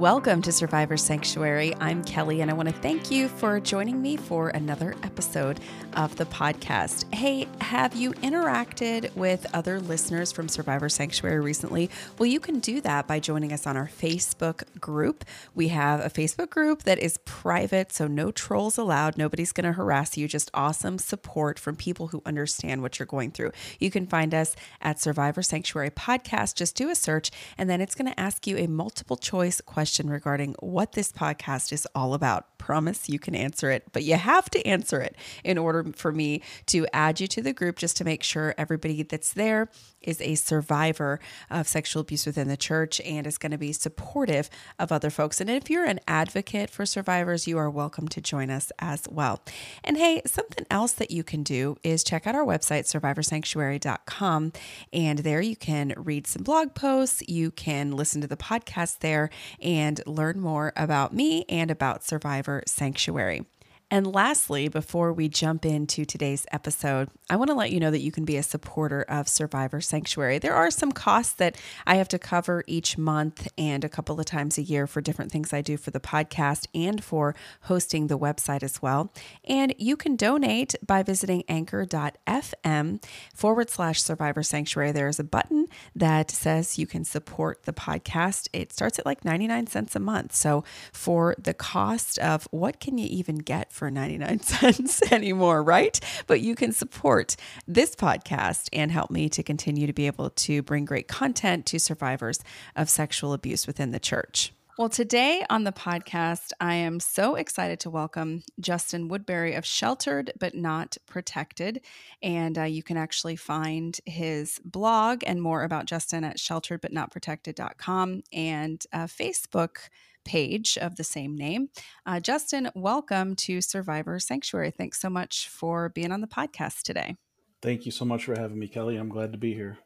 Welcome to Survivor Sanctuary. I'm Kelly, and I want to thank you for joining me for another episode of the podcast. Hey, have you interacted with other listeners from Survivor Sanctuary recently? Well, you can do that by joining us on our Facebook group. We have a Facebook group that is private, so no trolls allowed. Nobody's going to harass you, just awesome support from people who understand what you're going through. You can find us at Survivor Sanctuary Podcast. Just do a search, and then it's going to ask you a multiple choice question question regarding what this podcast is all about. Promise you can answer it, but you have to answer it in order for me to add you to the group just to make sure everybody that's there is a survivor of sexual abuse within the church and is going to be supportive of other folks. And if you're an advocate for survivors, you are welcome to join us as well. And hey, something else that you can do is check out our website, survivorsanctuary.com. And there you can read some blog posts, you can listen to the podcast there, and learn more about me and about Survivor Sanctuary. And lastly, before we jump into today's episode, I want to let you know that you can be a supporter of Survivor Sanctuary. There are some costs that I have to cover each month and a couple of times a year for different things I do for the podcast and for hosting the website as well. And you can donate by visiting anchor.fm forward slash Survivor Sanctuary. There is a button that says you can support the podcast. It starts at like 99 cents a month. So for the cost of what can you even get for 99 cents anymore, right? But you can support this podcast and help me to continue to be able to bring great content to survivors of sexual abuse within the church. Well, today on the podcast, I am so excited to welcome Justin Woodbury of Sheltered But Not Protected. And uh, you can actually find his blog and more about Justin at shelteredbutnotprotected.com and uh, Facebook page of the same name. Uh, Justin, welcome to Survivor Sanctuary. Thanks so much for being on the podcast today. Thank you so much for having me, Kelly. I'm glad to be here.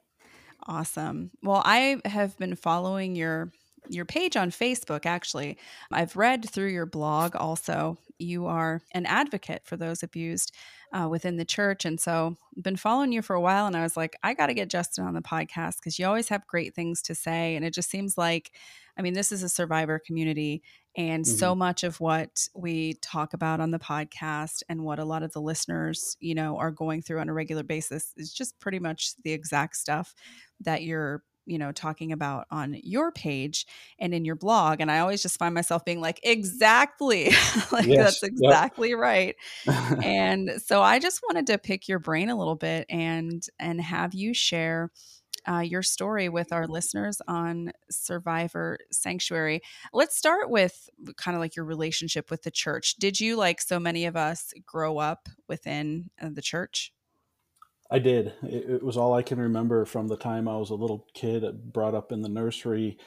Awesome. Well, I have been following your your page on Facebook actually. I've read through your blog also. You are an advocate for those abused uh, within the church and so I've been following you for a while and I was like I got to get Justin on the podcast cuz you always have great things to say and it just seems like I mean, this is a survivor community. And mm-hmm. so much of what we talk about on the podcast and what a lot of the listeners, you know, are going through on a regular basis is just pretty much the exact stuff that you're you know talking about on your page and in your blog and i always just find myself being like exactly like yes. that's exactly yep. right and so i just wanted to pick your brain a little bit and and have you share uh, your story with our listeners on Survivor Sanctuary. Let's start with kind of like your relationship with the church. Did you, like so many of us, grow up within uh, the church? I did. It, it, was all I can remember from the time I was a little kid, uh, brought up in the nursery,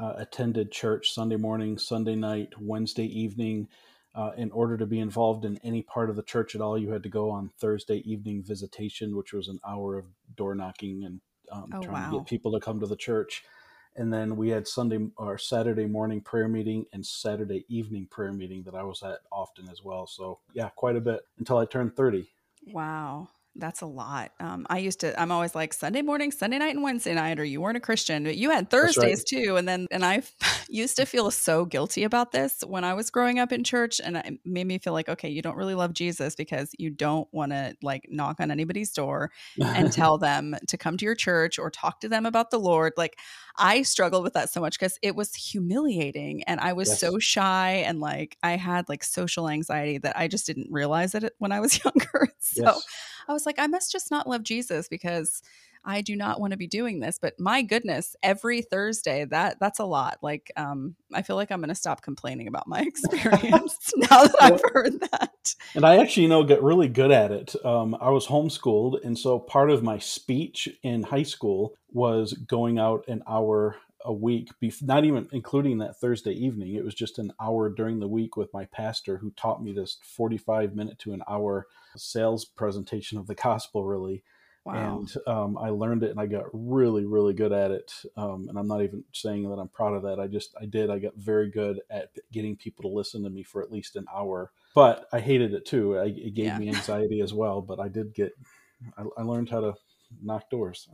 uh, attended church Sunday morning, Sunday night, Wednesday evening. Uh, in order to be involved in any part of the church at all, you had to go on Thursday evening visitation, which was an hour of door knocking and um, oh, trying wow. to get people to come to the church. And then we had Sunday or Saturday morning prayer meeting and Saturday evening prayer meeting that I was at often as well. So yeah, quite a bit until I turned 30. Wow. That's a lot. Um, I used to, I'm always like Sunday morning, Sunday night, and Wednesday night, or you weren't a Christian, but you had Thursdays right. too. And then, and I used to feel so guilty about this when I was growing up in church. And it made me feel like, okay, you don't really love Jesus because you don't want to like knock on anybody's door and tell them to come to your church or talk to them about the Lord. Like, I struggled with that so much because it was humiliating and I was yes. so shy and like I had like social anxiety that I just didn't realize it when I was younger. so, yes I was like, I must just not love Jesus because I do not want to be doing this. But my goodness, every Thursday, that that's a lot. Like, um, I feel like I'm going to stop complaining about my experience now that I've heard that. And I actually, you know, get really good at it. Um, I was homeschooled, and so part of my speech in high school was going out an hour a week, not even including that Thursday evening. It was just an hour during the week with my pastor who taught me this 45 minute to an hour sales presentation of the gospel, really. Wow. And um, I learned it and I got really, really good at it. Um, and I'm not even saying that I'm proud of that. I just, I did. I got very good at getting people to listen to me for at least an hour. But I hated it too. I, it gave yeah. me anxiety as well. But I did get, I, I learned how to knock doors.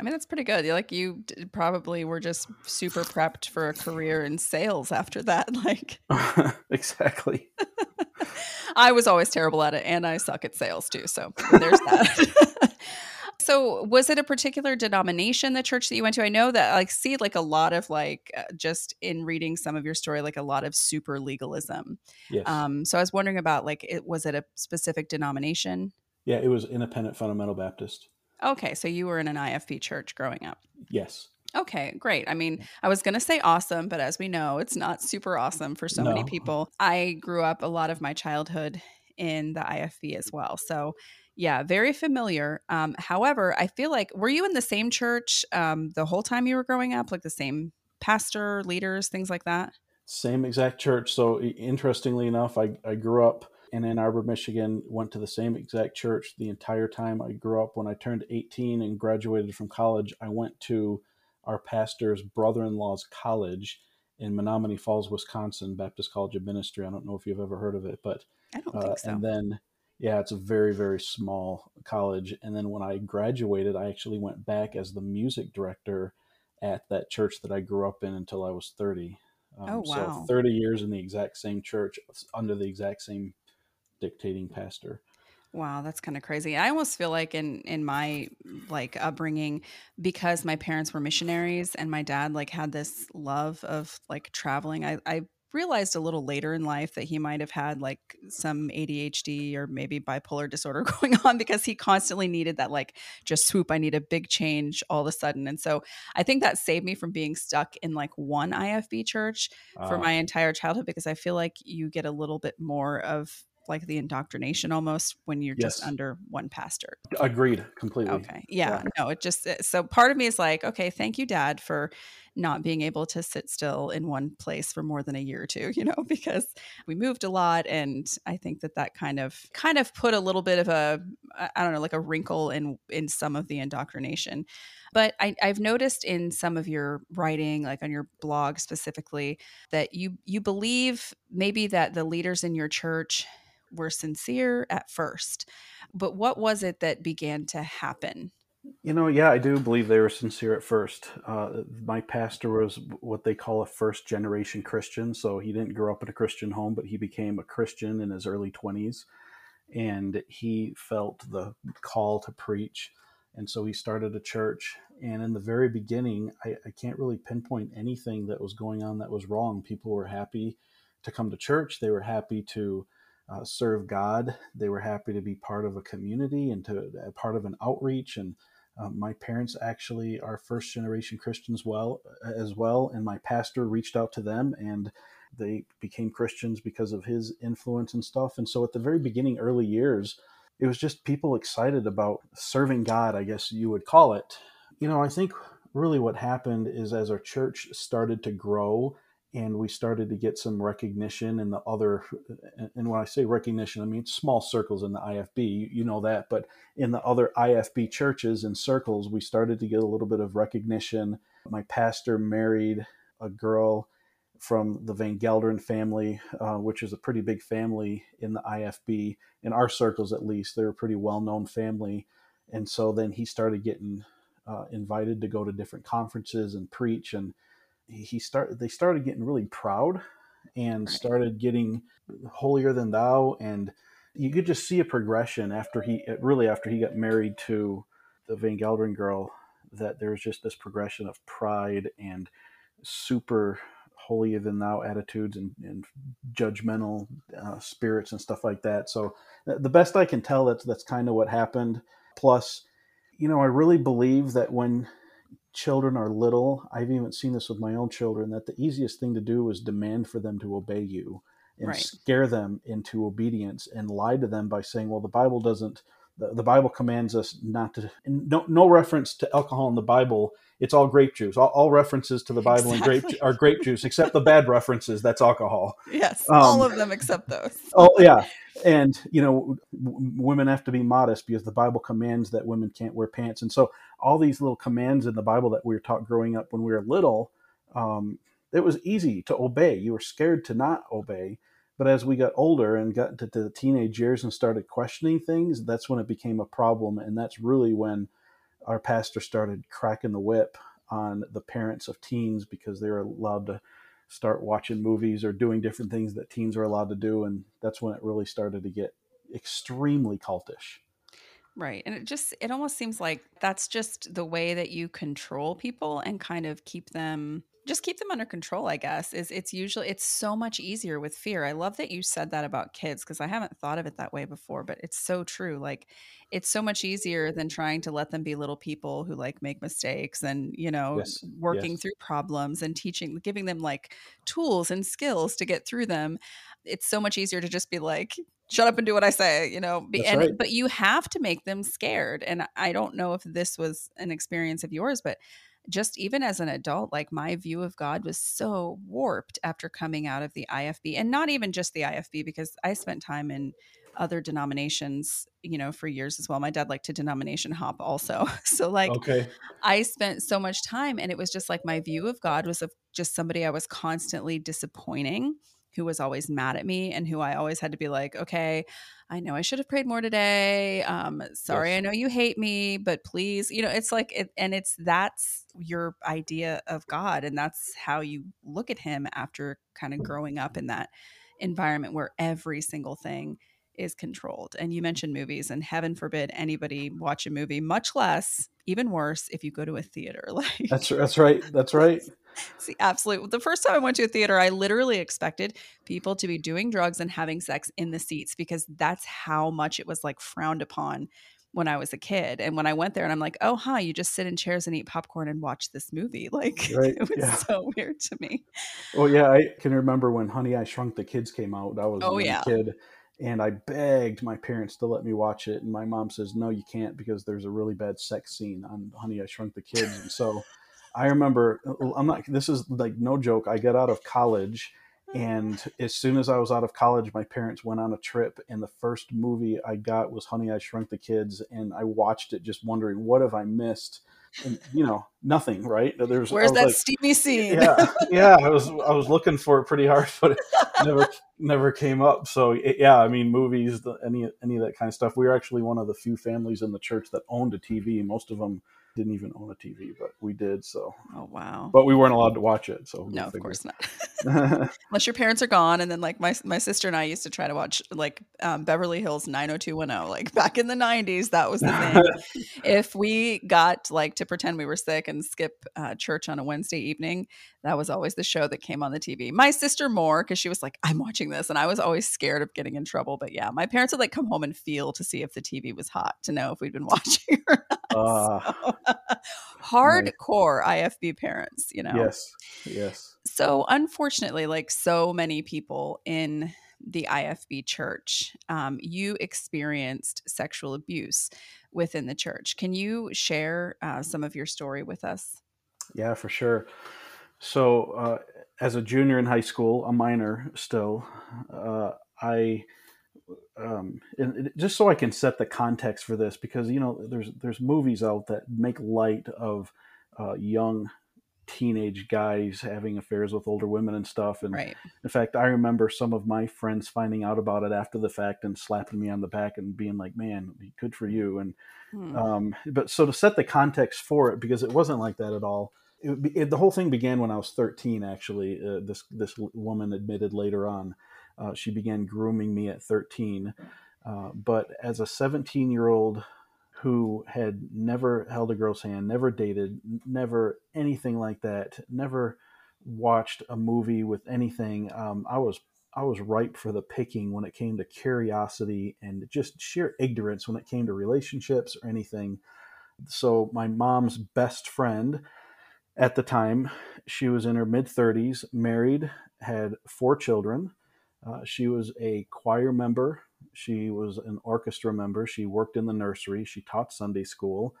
I mean, that's pretty good. Like you probably were just super prepped for a career in sales after that. Like exactly. I was always terrible at it, and I suck at sales too. So there's that. so was it a particular denomination, the church that you went to? I know that like see like a lot of like uh, just in reading some of your story, like a lot of super legalism. Yes. Um, so I was wondering about like it was it a specific denomination? Yeah, it was Independent Fundamental Baptist. Okay, so you were in an IFB church growing up. Yes. Okay, great. I mean, I was going to say awesome, but as we know, it's not super awesome for so no. many people. I grew up a lot of my childhood in the IFB as well. So, yeah, very familiar. Um, however, I feel like, were you in the same church um, the whole time you were growing up? Like the same pastor, leaders, things like that? Same exact church. So, interestingly enough, I, I grew up in Ann Arbor, Michigan, went to the same exact church the entire time I grew up. When I turned 18 and graduated from college, I went to our pastor's brother in law's college in Menomonee Falls, Wisconsin, Baptist College of Ministry. I don't know if you've ever heard of it, but I don't uh, think so. And then, yeah, it's a very, very small college. And then when I graduated, I actually went back as the music director at that church that I grew up in until I was 30. Um, oh, wow. So 30 years in the exact same church under the exact same dictating pastor. Wow, that's kind of crazy. I almost feel like in in my like upbringing because my parents were missionaries and my dad like had this love of like traveling. I I realized a little later in life that he might have had like some ADHD or maybe bipolar disorder going on because he constantly needed that like just swoop I need a big change all of a sudden. And so I think that saved me from being stuck in like one IFB church uh, for ah. my entire childhood because I feel like you get a little bit more of like the indoctrination almost when you're yes. just under one pastor. Agreed completely. Okay. Yeah, yeah. No, it just so part of me is like, okay, thank you, Dad, for not being able to sit still in one place for more than a year or two, you know, because we moved a lot and I think that that kind of kind of put a little bit of a I don't know, like a wrinkle in in some of the indoctrination. But I, I've noticed in some of your writing, like on your blog specifically, that you you believe maybe that the leaders in your church were sincere at first. But what was it that began to happen? You know, yeah, I do believe they were sincere at first. Uh, my pastor was what they call a first generation Christian. So he didn't grow up in a Christian home, but he became a Christian in his early 20s. And he felt the call to preach. And so he started a church. And in the very beginning, I, I can't really pinpoint anything that was going on that was wrong. People were happy to come to church, they were happy to uh, serve God. They were happy to be part of a community and to uh, part of an outreach. And uh, my parents actually are first generation Christians well as well. And my pastor reached out to them and they became Christians because of his influence and stuff. And so at the very beginning, early years, it was just people excited about serving God, I guess you would call it. You know, I think really what happened is as our church started to grow and we started to get some recognition in the other and when i say recognition i mean small circles in the ifb you, know that but in the other ifb churches and circles we started to get a little bit of recognition my pastor married a girl from the van gelderen family uh, which is a pretty big family in the ifb in our circles at least. They're a pretty well-known family. And so then he started getting uh, invited to go to different conferences and preach. And he started they started getting really proud and started getting holier than thou. And you could just see a progression after he really after he got married to the Van Gelderen girl that there was just this progression of pride and super holier than thou attitudes and, and judgmental uh, spirits and stuff like that. So the best I can tell, that's that's kind of what happened. Plus, you know, I really believe that when children are little, I've even seen this with my own children, that the easiest thing to do is demand for them to obey you and right. scare them into obedience and lie to them by saying, well, the Bible doesn't, the, the Bible commands us not to, no, no reference to alcohol in the Bible it's all grape juice. All, all references to the Bible exactly. and grape are grape juice, except the bad references. That's alcohol. Yes, um, all of them except those. oh yeah, and you know, w- women have to be modest because the Bible commands that women can't wear pants, and so all these little commands in the Bible that we were taught growing up when we were little, um, it was easy to obey. You were scared to not obey. But as we got older and got into the teenage years and started questioning things, that's when it became a problem. And that's really when our pastor started cracking the whip on the parents of teens because they were allowed to start watching movies or doing different things that teens are allowed to do. And that's when it really started to get extremely cultish. Right. And it just it almost seems like that's just the way that you control people and kind of keep them just keep them under control i guess is it's usually it's so much easier with fear i love that you said that about kids because i haven't thought of it that way before but it's so true like it's so much easier than trying to let them be little people who like make mistakes and you know yes. working yes. through problems and teaching giving them like tools and skills to get through them it's so much easier to just be like shut up and do what i say you know That's and right. but you have to make them scared and i don't know if this was an experience of yours but just even as an adult, like my view of God was so warped after coming out of the IFB and not even just the IFB, because I spent time in other denominations, you know, for years as well. My dad liked to denomination hop also. So like okay. I spent so much time and it was just like my view of God was of just somebody I was constantly disappointing, who was always mad at me and who I always had to be like, okay, I know I should have prayed more today. Um, sorry, yes. I know you hate me, but please, you know, it's like, it, and it's that's your idea of God, and that's how you look at Him after kind of growing up in that environment where every single thing is controlled. And you mentioned movies, and heaven forbid anybody watch a movie, much less, even worse, if you go to a theater. Like that's that's right. That's right. See, absolutely. The first time I went to a theater, I literally expected people to be doing drugs and having sex in the seats because that's how much it was like frowned upon when I was a kid. And when I went there and I'm like, oh, hi, you just sit in chairs and eat popcorn and watch this movie. Like, right. it was yeah. so weird to me. Well, yeah, I can remember when Honey, I Shrunk the Kids came out. Oh, I was oh, yeah. a kid and I begged my parents to let me watch it. And my mom says, no, you can't because there's a really bad sex scene on Honey, I Shrunk the Kids. And so I remember, uh, I'm not, this is like no joke. I got out of college. And as soon as I was out of college, my parents went on a trip, and the first movie I got was Honey, I Shrunk the Kids. And I watched it just wondering, what have I missed? and you know nothing right there's where's that like, steamy scene yeah yeah i was i was looking for it pretty hard but it never never came up so it, yeah i mean movies the, any any of that kind of stuff we were actually one of the few families in the church that owned a tv most of them didn't even own a TV, but we did. So, oh wow! But we weren't allowed to watch it. So no, of course not, unless your parents are gone. And then like my my sister and I used to try to watch like um, Beverly Hills 90210. Like back in the 90s, that was the thing. if we got like to pretend we were sick and skip uh, church on a Wednesday evening, that was always the show that came on the TV. My sister more because she was like, I'm watching this, and I was always scared of getting in trouble. But yeah, my parents would like come home and feel to see if the TV was hot to know if we'd been watching or not. Uh, so, hardcore nice. IFB parents, you know. Yes, yes. So unfortunately, like so many people in the IFB church, um, you experienced sexual abuse within the church. Can you share uh, some of your story with us? Yeah, for sure. So, uh, as a junior in high school, a minor still, uh, I um, and just so I can set the context for this, because you know, there's there's movies out that make light of uh, young teenage guys having affairs with older women and stuff. And right. in fact, I remember some of my friends finding out about it after the fact and slapping me on the back and being like, "Man, good for you." And hmm. um, but so to set the context for it, because it wasn't like that at all it, it, the whole thing began when I was 13. Actually, uh, this this woman admitted later on uh, she began grooming me at 13. Uh, but as a 17 year old who had never held a girl's hand, never dated, never anything like that, never watched a movie with anything, um, I was I was ripe for the picking when it came to curiosity and just sheer ignorance when it came to relationships or anything. So, my mom's best friend at the time, she was in her mid 30s, married, had four children. Uh, she was a choir member. She was an orchestra member. She worked in the nursery. She taught Sunday school.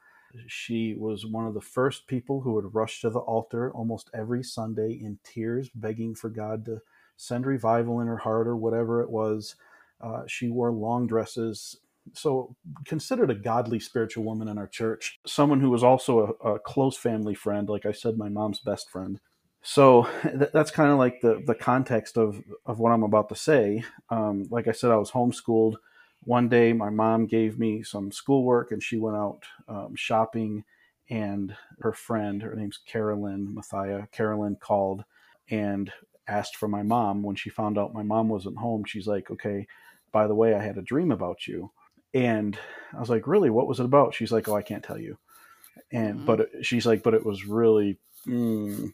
She was one of the first people who would rush to the altar almost every Sunday in tears, begging for God to send revival in her heart or whatever it was. Uh, she wore long dresses. So, considered a godly spiritual woman in our church, someone who was also a, a close family friend, like I said, my mom's best friend. So th- that's kind of like the the context of of what I'm about to say. Um, like I said, I was homeschooled one day my mom gave me some schoolwork and she went out um, shopping and her friend her name's carolyn mathia carolyn called and asked for my mom when she found out my mom wasn't home she's like okay by the way i had a dream about you and i was like really what was it about she's like oh i can't tell you and mm-hmm. but she's like but it was really mm.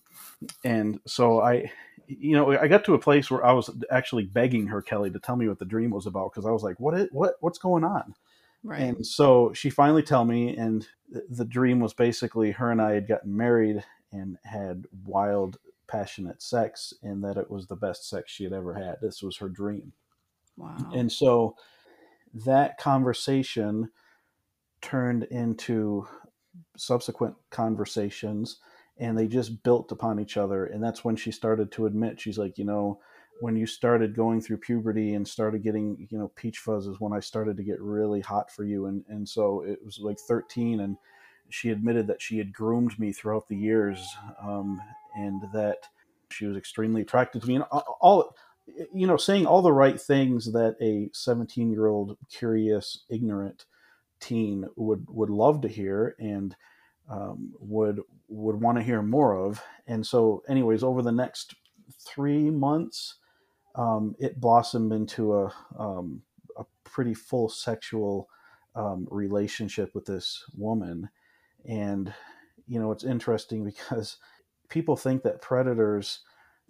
and so i you know, I got to a place where I was actually begging her, Kelly, to tell me what the dream was about because I was like, what, is, what, what's going on? Right. And so she finally tell me, and the dream was basically her and I had gotten married and had wild, passionate sex, and that it was the best sex she had ever had. This was her dream. Wow. And so that conversation turned into subsequent conversations and they just built upon each other and that's when she started to admit she's like you know when you started going through puberty and started getting you know peach fuzz is when i started to get really hot for you and and so it was like 13 and she admitted that she had groomed me throughout the years um, and that she was extremely attracted to me and all you know saying all the right things that a 17 year old curious ignorant teen would would love to hear and um, would would want to hear more of. And so, anyways, over the next three months, um, it blossomed into a um, a pretty full sexual um, relationship with this woman. And you know, it's interesting because people think that predators,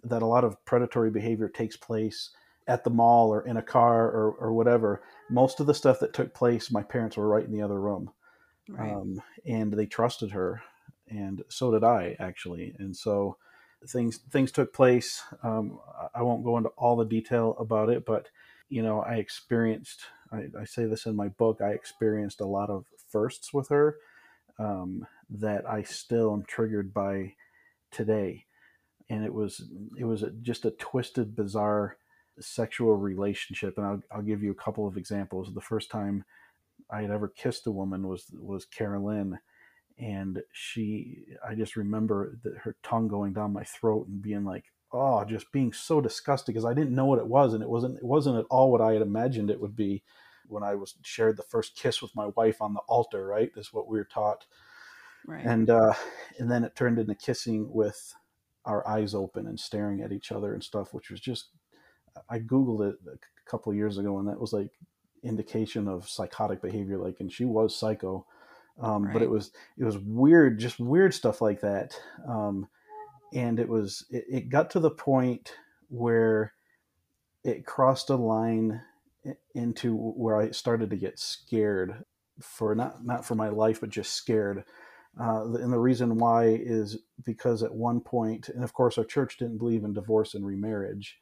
that a lot of predatory behavior takes place at the mall or in a car or, or whatever. Most of the stuff that took place, my parents were right in the other room. Right. Um, and they trusted her, and so did I actually. And so things things took place. Um, I won't go into all the detail about it, but you know, I experienced. I, I say this in my book. I experienced a lot of firsts with her um, that I still am triggered by today, and it was it was just a twisted, bizarre sexual relationship. And I'll, I'll give you a couple of examples. The first time I had ever kissed a woman was was Carolyn, and she I just remember that her tongue going down my throat and being like, oh, just being so disgusted because I didn't know what it was, and it wasn't it wasn't at all what I had imagined it would be when I was shared the first kiss with my wife on the altar. Right, is what we were taught. Right. And uh, and then it turned into kissing with our eyes open and staring at each other and stuff, which was just I googled it a couple years ago, and that was like indication of psychotic behavior like and she was psycho um, right. but it was it was weird just weird stuff like that um, and it was it, it, got to the point where it crossed a line into where i started to get scared for not not for my life but just scared uh, and the reason why is because at one point and of course our church didn't believe in divorce and remarriage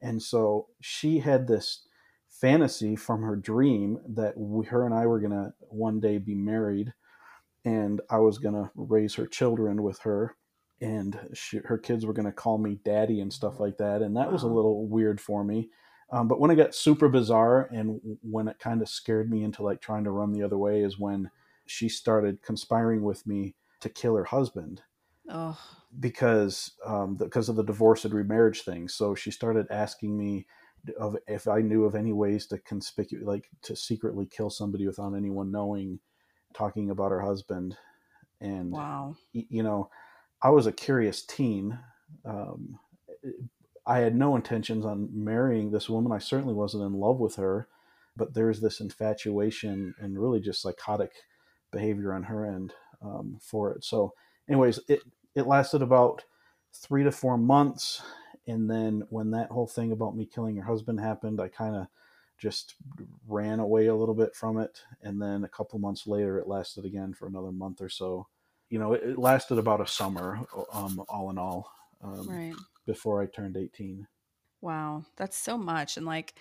and so she had this fantasy from her dream that we, her and I were going to one day be married and I was going to raise her children with her and she, her kids were going to call me daddy and stuff like that. And that was a little weird for me. Um, but when it got super bizarre and when it kind of scared me into like trying to run the other way is when she started conspiring with me to kill her husband. Oh. Because um, because of the divorce and remarriage thing. So she started asking me of if I knew of any ways to conspicu like to secretly kill somebody without anyone knowing, talking about her husband, and wow, you know, I was a curious teen. Um, I had no intentions on marrying this woman. I certainly wasn't in love with her, but there's this infatuation and really just psychotic behavior on her end um, for it. So, anyways, it it lasted about three to four months and then when that whole thing about me killing her husband happened, I kind of just ran away a little bit from it. And then a couple months later, it lasted again for another month or so. You know, it, it lasted about a summer, um, all in all, um, Right. before I turned 18. Wow, that's so much. And like,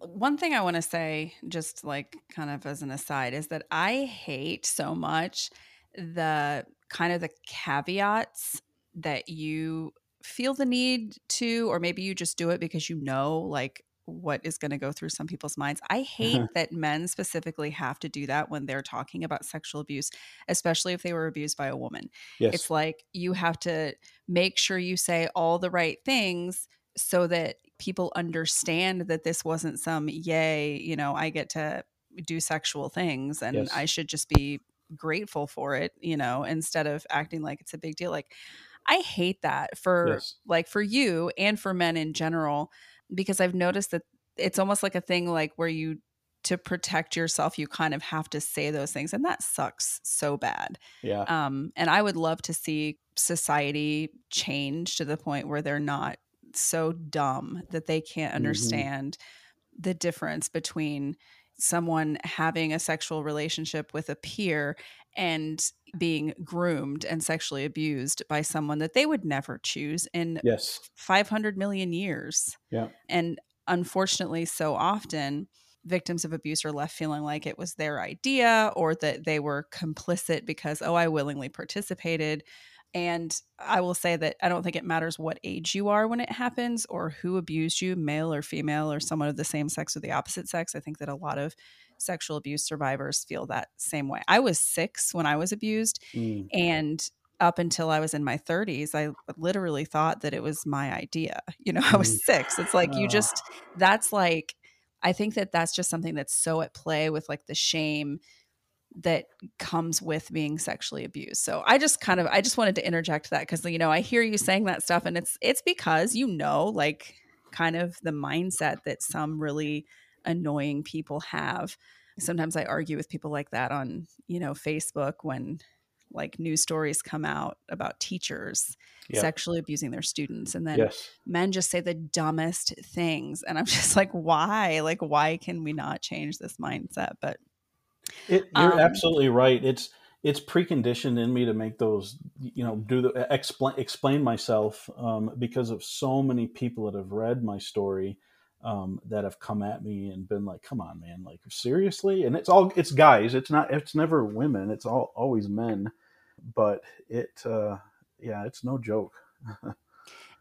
one thing I want to say, just like kind of as an aside, is that I hate so much the kind of the caveats that you feel the need to, or maybe you just do it because you know, like, what is going to go through some people's minds. I hate that men specifically have to do that when they're talking about sexual abuse, especially if they were abused by a woman. Yes. It's like you have to make sure you say all the right things so that people understand that this wasn't some yay, you know, I get to do sexual things and Yes. I should just be grateful for it, you know, instead of acting like it's a big deal. Like I hate that for Yes. like for you and for men in general because I've noticed that it's almost like a thing like where you to protect yourself you kind of have to say those things and that sucks so bad. yeah. Um, and I would love to see society change to the point where they're not so dumb that they can't Mhm. understand the difference between someone having a sexual relationship with a peer and being groomed and sexually abused by someone that they would never choose in Yes. 500 million years. Yeah. And unfortunately, so often victims of abuse are left feeling like it was their idea or that they were complicit because, oh, I willingly participated. And I will say that I don't think it matters what age you are when it happens or who abused you, male or female, or someone of the same sex or the opposite sex. I think that a lot of sexual abuse survivors feel that same way. I was six when I was abused. Mm. And up until I was in my 30s, I literally thought that it was my idea. You know, I was six. It's like you just, that's like, I think that that's just something that's so at play with like the shame that comes with being sexually abused. So I just kind of I just wanted to interject that cuz you know, I hear you saying that stuff and it's it's because you know like kind of the mindset that some really annoying people have. Sometimes I argue with people like that on, you know, Facebook when like news stories come out about teachers Yeah. sexually abusing their students and then Yes. men just say the dumbest things and i'm just like why like why can we not change this mindset but It, you're Um, absolutely right. It's it's preconditioned in me to make those, you know, do the explain explain myself um, because of so many people that have read my story um, that have come at me and been like, "Come on, man! Like seriously?" And it's all it's guys. It's not. It's never women. It's all always men. But it, uh, yeah, it's no joke.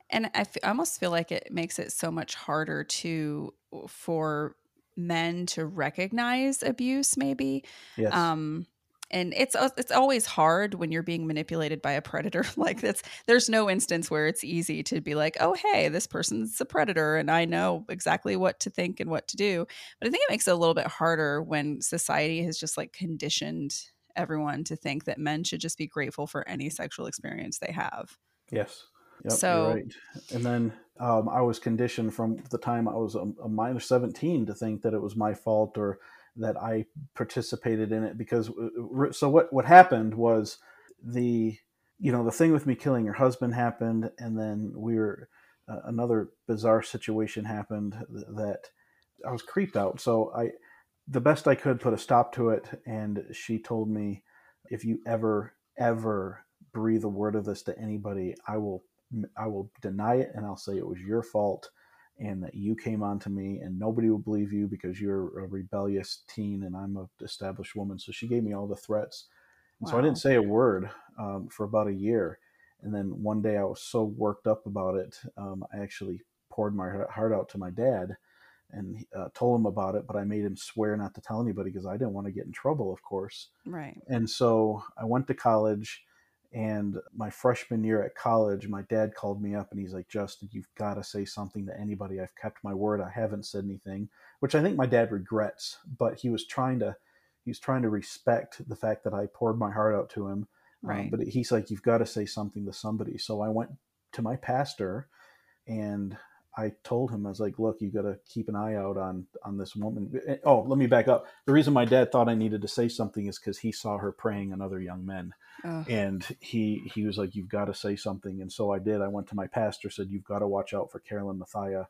and I f- I almost feel like it makes it so much harder to for men to recognize abuse maybe Yes. um and it's it's always hard when you're being manipulated by a predator like this there's no instance where it's easy to be like oh hey this person's a predator and i know exactly what to think and what to do but i think it makes it a little bit harder when society has just like conditioned everyone to think that men should just be grateful for any sexual experience they have Yes. Yep, So- right. And then um, I was conditioned from the time I was a, a minor 17 to think that it was my fault or that I participated in it because uh, so what what happened was the you know the thing with me killing your husband happened and then we were uh, another bizarre situation happened that I was creeped out. So I the best I could put a stop to it and she told me if you ever ever breathe a word of this to anybody I will I will deny it and I'll say it was your fault and that you came on to me and nobody will believe you because you're a rebellious teen and I'm a established woman. So she gave me all the threats. And so I didn't say a word um, for about a year. And then one day I was so worked up about it, um, I actually poured my heart out to my dad and uh, told him about it, but I made him swear not to tell anybody because I didn't want to get in trouble, of course. right And so I went to college, and my freshman year at college, my dad called me up and he's like, Justin, you've got to say something to anybody. I've kept my word. I haven't said anything, which I think my dad regrets, but he was trying to. He was trying to respect the fact that I poured my heart out to him. Um, but he's like, you've got to say something to somebody. So I went to my pastor and I told him, I was like, look, you got to keep an eye out on on this woman. Oh, let me back up. The reason my dad thought I needed to say something is because he saw her preying on other young men, and he he was like, you've got to say something. And so I did. I went to my pastor, said, you've got to watch out for Carolyn Mathia.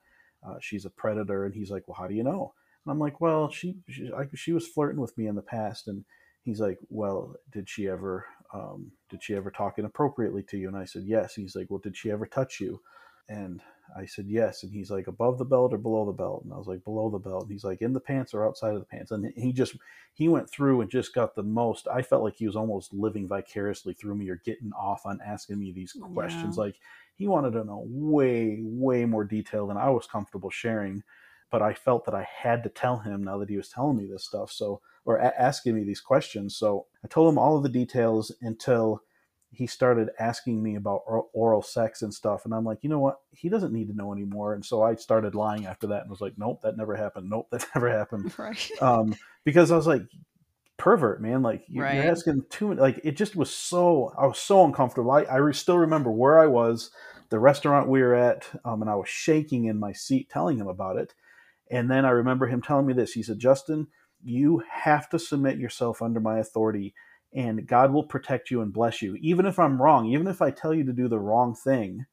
Uh, she's a predator. And he's like, well, how do you know? And I'm like, well, she she, I, she was flirting with me in the past, and he's like, well, did she ever um, did she ever talk inappropriately to you? And I said, yes. He's like, well, did she ever touch you? And I said, yes. And he's like, above the belt or below the belt? And I was like, below the belt. And he's like, in the pants or outside of the pants? And he just, he went through and just got the most. I felt like he was almost living vicariously through me or getting off on asking me these questions. Yeah. Like he wanted to know way, way more detail than I was comfortable sharing. But I felt that I had to tell him now that he was telling me this stuff. So, or a- asking me these questions. So I told him all of the details until he started asking me about oral sex and stuff and i'm like you know what? He doesn't need to know anymore. And so i started lying after that and was like nope that never happened. Nope that never happened. Right. Um, because i was like pervert man. Like you, right. you're asking too many like it just was so i was so uncomfortable. I, I re- still remember where i was the restaurant we were at um, and i was shaking in my seat telling him about it. And then i remember him telling me this. He said justin you have to submit yourself under my authority and God will protect you and bless you. Even if I'm wrong, even if I tell you to do the wrong thing,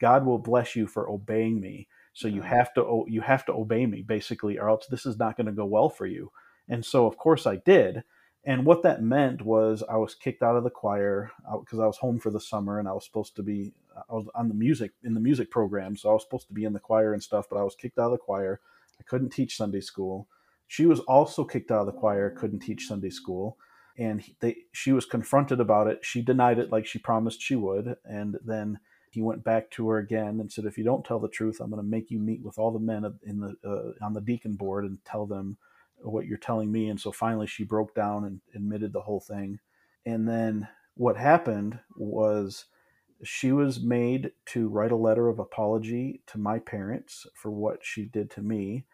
God will bless you for obeying me. So you have to you have to obey me basically, or else this is not going to go well for you. And so, of course, I did. And what that meant was I was kicked out of the choir because uh, I was home for the summer and I was supposed to be I was on the music in the music program, so I was supposed to be in the choir and stuff. But I was kicked out of the choir. I couldn't teach Sunday school. She was also kicked out of the choir, couldn't teach Sunday school and they she was confronted about it. She denied it like she promised she would, and then he went back to her again and said, "If you don't tell the truth, I'm going to make you meet with all the men in the uh, on the deacon board and tell them what you're telling me." And so finally, she broke down and admitted the whole thing. And then what happened was she was made to write a letter of apology to my parents for what she did to me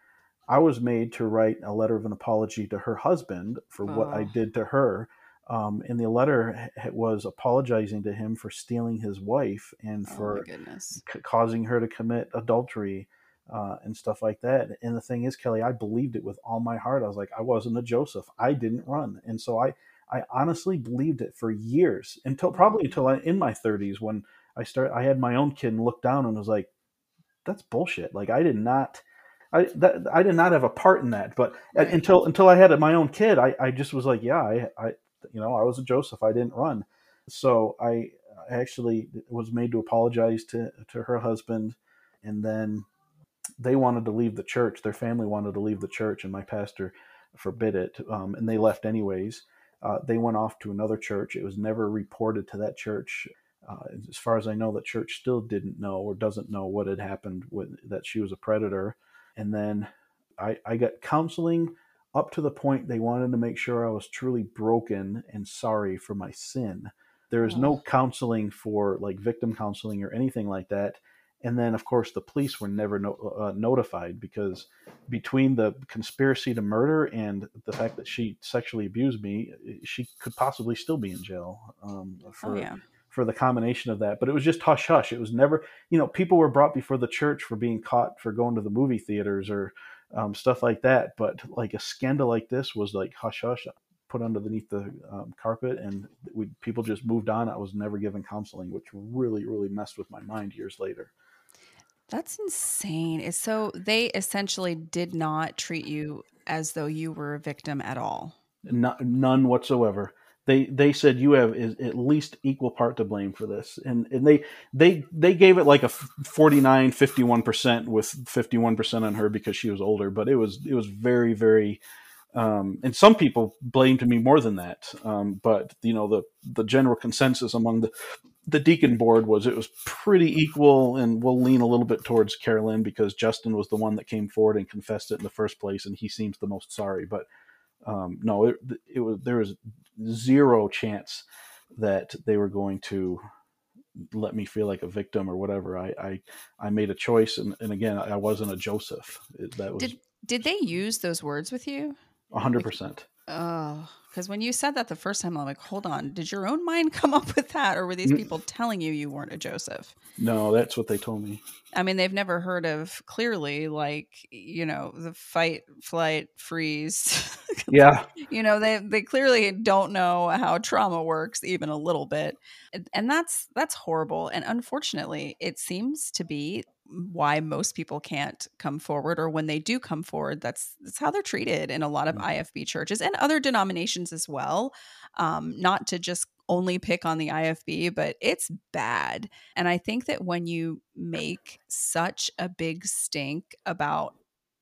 I was made to write a letter of an apology to her husband for what I did to her. Um, and the letter was apologizing to him for stealing his wife and oh for oh c- causing her to commit adultery uh, and stuff like that. And the thing is, Kelly, I believed it with all my heart. I was like, I wasn't a Joseph. I didn't run, and so I, I honestly believed it for years until probably until I, in my 30s when I started. I had my own kid and looked down and was like, that's bullshit. Like I did not I that, I did not have a part in that, but until until I had my own kid, I, I just was like, yeah, I, I you know I was a Joseph. I didn't run, so I actually was made to apologize to to her husband, and then they wanted to leave the church. Their family wanted to leave the church, and my pastor forbid it, um, and they left anyways. Uh, they went off to another church. It was never reported to that church. Uh, as far as I know, the church still didn't know or doesn't know what had happened with that she was a predator and then I, I got counseling up to the point they wanted to make sure I was truly broken and sorry for my sin. There is no counseling for like victim counseling or anything like that. And then, of course, the police were never no, uh, notified because between the conspiracy to murder and the fact that she sexually abused me, she could possibly still be in jail um, oh, for oh, yeah for the combination of that. But it was just hush hush. It was never, you know, people were brought before the church for being caught for going to the movie theaters or um, stuff like that. But like a scandal like this was like hush hush, put underneath the um, carpet, and we people just moved on. I was never given counseling, which really really messed with my mind years later. That's insane. So they essentially did not treat you as though you were a victim at all. none whatsoever they they said you have is at least equal part to blame for this. And and they they they gave it like a 49 51% with 51% on her because she was older but it was it was very very um, and some people blamed me more than that. Um, but you know the the general consensus among the the deacon board was it was pretty equal and we'll lean a little bit towards carolyn because justin was the one that came forward and confessed it in the first place and he seems the most sorry but um, no, it, it was there was zero chance that they were going to let me feel like a victim or whatever. I I, I made a choice, and, and again, I wasn't a Joseph. That was did did they use those words with you? hundred percent. Oh, because when you said that the first time, I'm like, hold on, did your own mind come up with that, or were these mm. people telling you you weren't a Joseph? No, that's what they told me. I mean, they've never heard of clearly, like you know, the fight, flight, freeze. Yeah, you know, they they clearly don't know how trauma works even a little bit, and that's that's horrible. And unfortunately, it seems to be why most people can't come forward or when they do come forward that's that's how they're treated in a lot of mm-hmm. ifb churches and other denominations as well um, not to just only pick on the ifb but it's bad and i think that when you make such a big stink about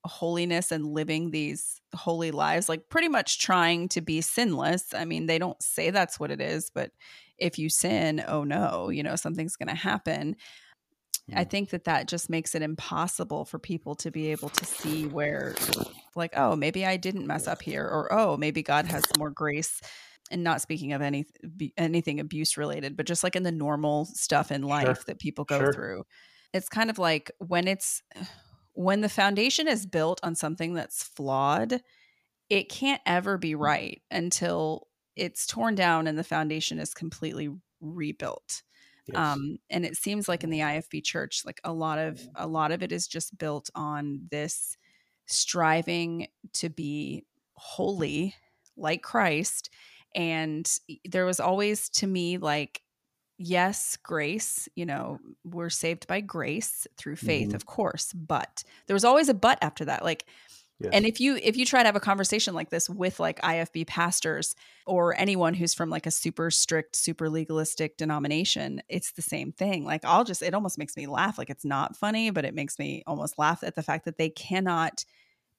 holiness and living these holy lives like pretty much trying to be sinless i mean they don't say that's what it is but if you sin oh no you know something's going to happen I think that that just makes it impossible for people to be able to see where, like, oh, maybe I didn't mess up here, or oh, maybe God has more grace. And not speaking of any anything abuse related, but just like in the normal stuff in life sure. that people go sure. through. It's kind of like when it's when the foundation is built on something that's flawed, it can't ever be right until it's torn down and the foundation is completely rebuilt. Yes. Um, and it seems like in the IFB church, like a lot of a lot of it is just built on this striving to be holy like Christ. And there was always to me like, yes, grace, you know, we're saved by grace through faith, mm-hmm. of course, but there was always a but after that. Like Yes. And if you if you try to have a conversation like this with like IFB pastors or anyone who's from like a super strict, super legalistic denomination, it's the same thing. Like I'll just it almost makes me laugh. Like it's not funny, but it makes me almost laugh at the fact that they cannot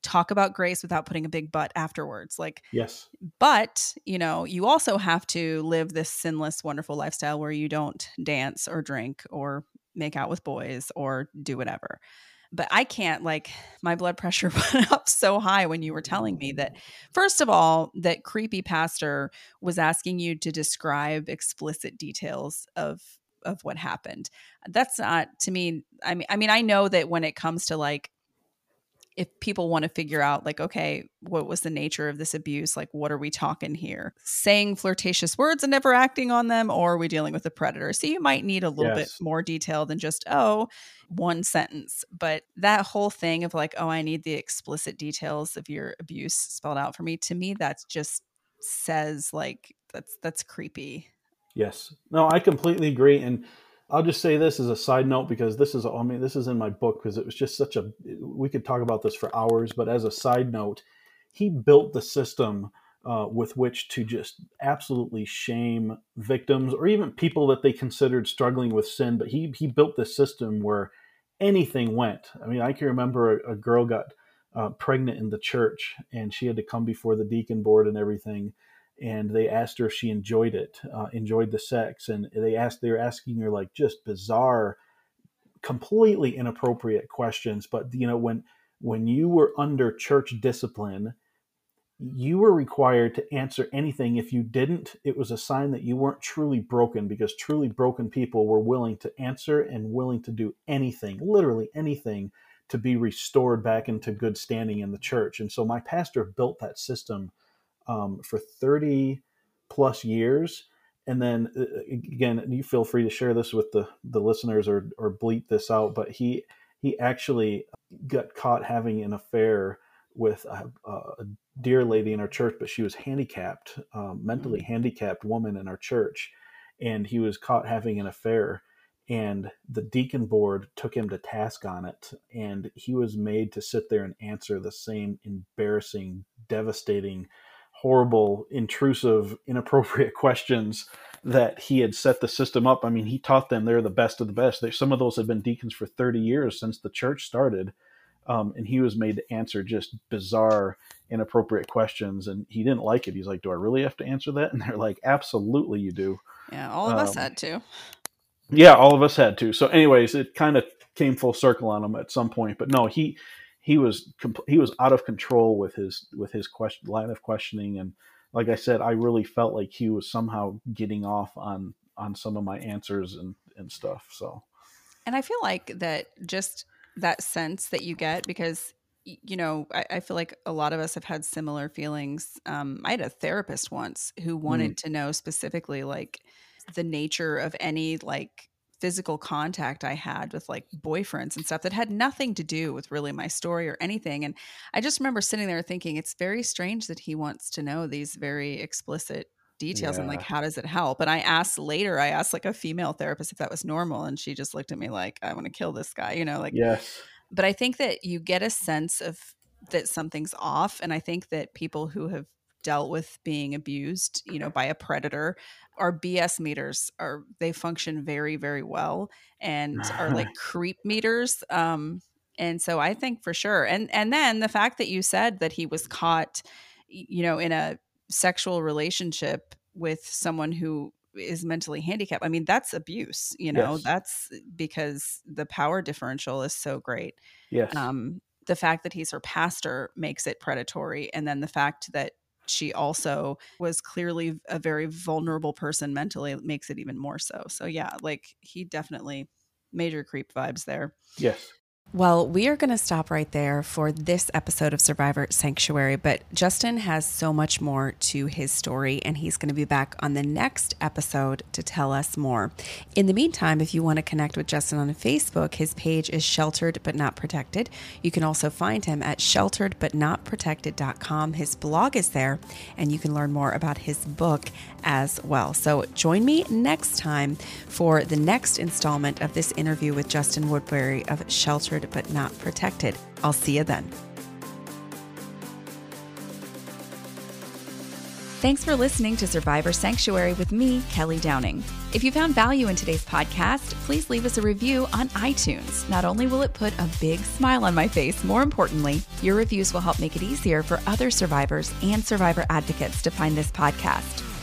talk about grace without putting a big but afterwards. Like yes. But, you know, you also have to live this sinless wonderful lifestyle where you don't dance or drink or make out with boys or do whatever but I can't like my blood pressure went up so high when you were telling me that mm. first of all that creepy pastor was asking you to describe explicit details of of what happened. That's not to me I mean I mean I know that when it comes to like if people want to figure out like okay what was the nature of this abuse? Like what are we talking here? Saying flirtatious words and never acting on them or are we dealing with a predator. So you might need a little yes. bit more detail than just oh one sentence. But that whole thing of like oh i need the explicit details of your abuse spelled out for me to me that's just says like that's that's creepy. Yes. No i completely agree and I'll just say this as a side note because this is I mean this is in my book because it was just such a we could talk about this for hours but as a side note he built the system uh, with which to just absolutely shame victims or even people that they considered struggling with sin but he he built this system where anything went. I mean I can remember a, a girl got uh, pregnant in the church and she had to come before the deacon board and everything and they asked her if she enjoyed it, uh, enjoyed the sex, and they asked they were asking her like just bizarre, completely inappropriate questions. But you know when when you were under church discipline, you were required to answer anything. If you didn't, it was a sign that you weren't truly broken because truly broken people were willing to answer and willing to do anything, literally anything, to be restored back into good standing in the church. And so my pastor built that system um, for 30 plus years. And then uh, again, you feel free to share this with the, the listeners or, or bleep this out, but he, he actually got caught having an affair with a, a dear lady in our church, but she was handicapped, um, mentally mm-hmm. handicapped woman in our church. And he was caught having an affair and the deacon board took him to task on it and he was made to sit there and answer the same embarrassing devastating horrible, intrusive, inappropriate questions that he had set the system up. I mean, he taught them they're the best of the best. some of those had been deacons for 30 years since the church started. Um, and he was made to answer just bizarre, inappropriate questions. And he didn't like it. He's like, Do I really have to answer that? And they're like, Absolutely, you do. Yeah, all of um, us had to. Yeah, all of us had to. So, anyways, it kind of came full circle on him at some point. But no, he he was he was out of control with his with his question line of questioning and like I said, I really felt like he was somehow getting off on on some of my answers and and stuff. So, and I feel like that just that sense that you get because you know I, I feel like a lot of us have had similar feelings. Um, I had a therapist once who wanted mm. to know specifically like the nature of any like physical contact I had with like boyfriends and stuff that had nothing to do with really my story or anything. And I just remember sitting there thinking, it's very strange that he wants to know these very explicit details yeah. and like how does it help and i asked later i asked like a female therapist if that was normal and she just looked at me like i want to kill this guy you know like yes but i think that you get a sense of that something's off and i think that people who have dealt with being abused you know by a predator. Our bs meters are they function very very well and are like creep meters um and so i think for sure and and then the fact that you said that he was caught you know in a sexual relationship with someone who is mentally handicapped i mean that's abuse you know Yes. that's because the power differential is so great. Yes. Um the fact that he's her pastor makes it predatory and then the fact that she also was clearly a very vulnerable person mentally makes it even more so. So yeah like he definitely major creep vibes there. Yes well, we are going to stop right there for this episode of Survivor Sanctuary, but Justin has so much more to his story, and he's going to be back on the next episode to tell us more. In the meantime, if you want to connect with Justin on Facebook, his page is Sheltered But Not Protected. You can also find him at shelteredbutnotprotected.com. His blog is there, and you can learn more about his book as well. So join me next time for the next installment of this interview with Justin Woodbury of Sheltered but Not Protected. I'll see you then. Thanks for listening to Survivor Sanctuary with me, Kelly Downing. If you found value in today's podcast, please leave us a review on iTunes. Not only will it put a big smile on my face, more importantly, your reviews will help make it easier for other survivors and survivor advocates to find this podcast.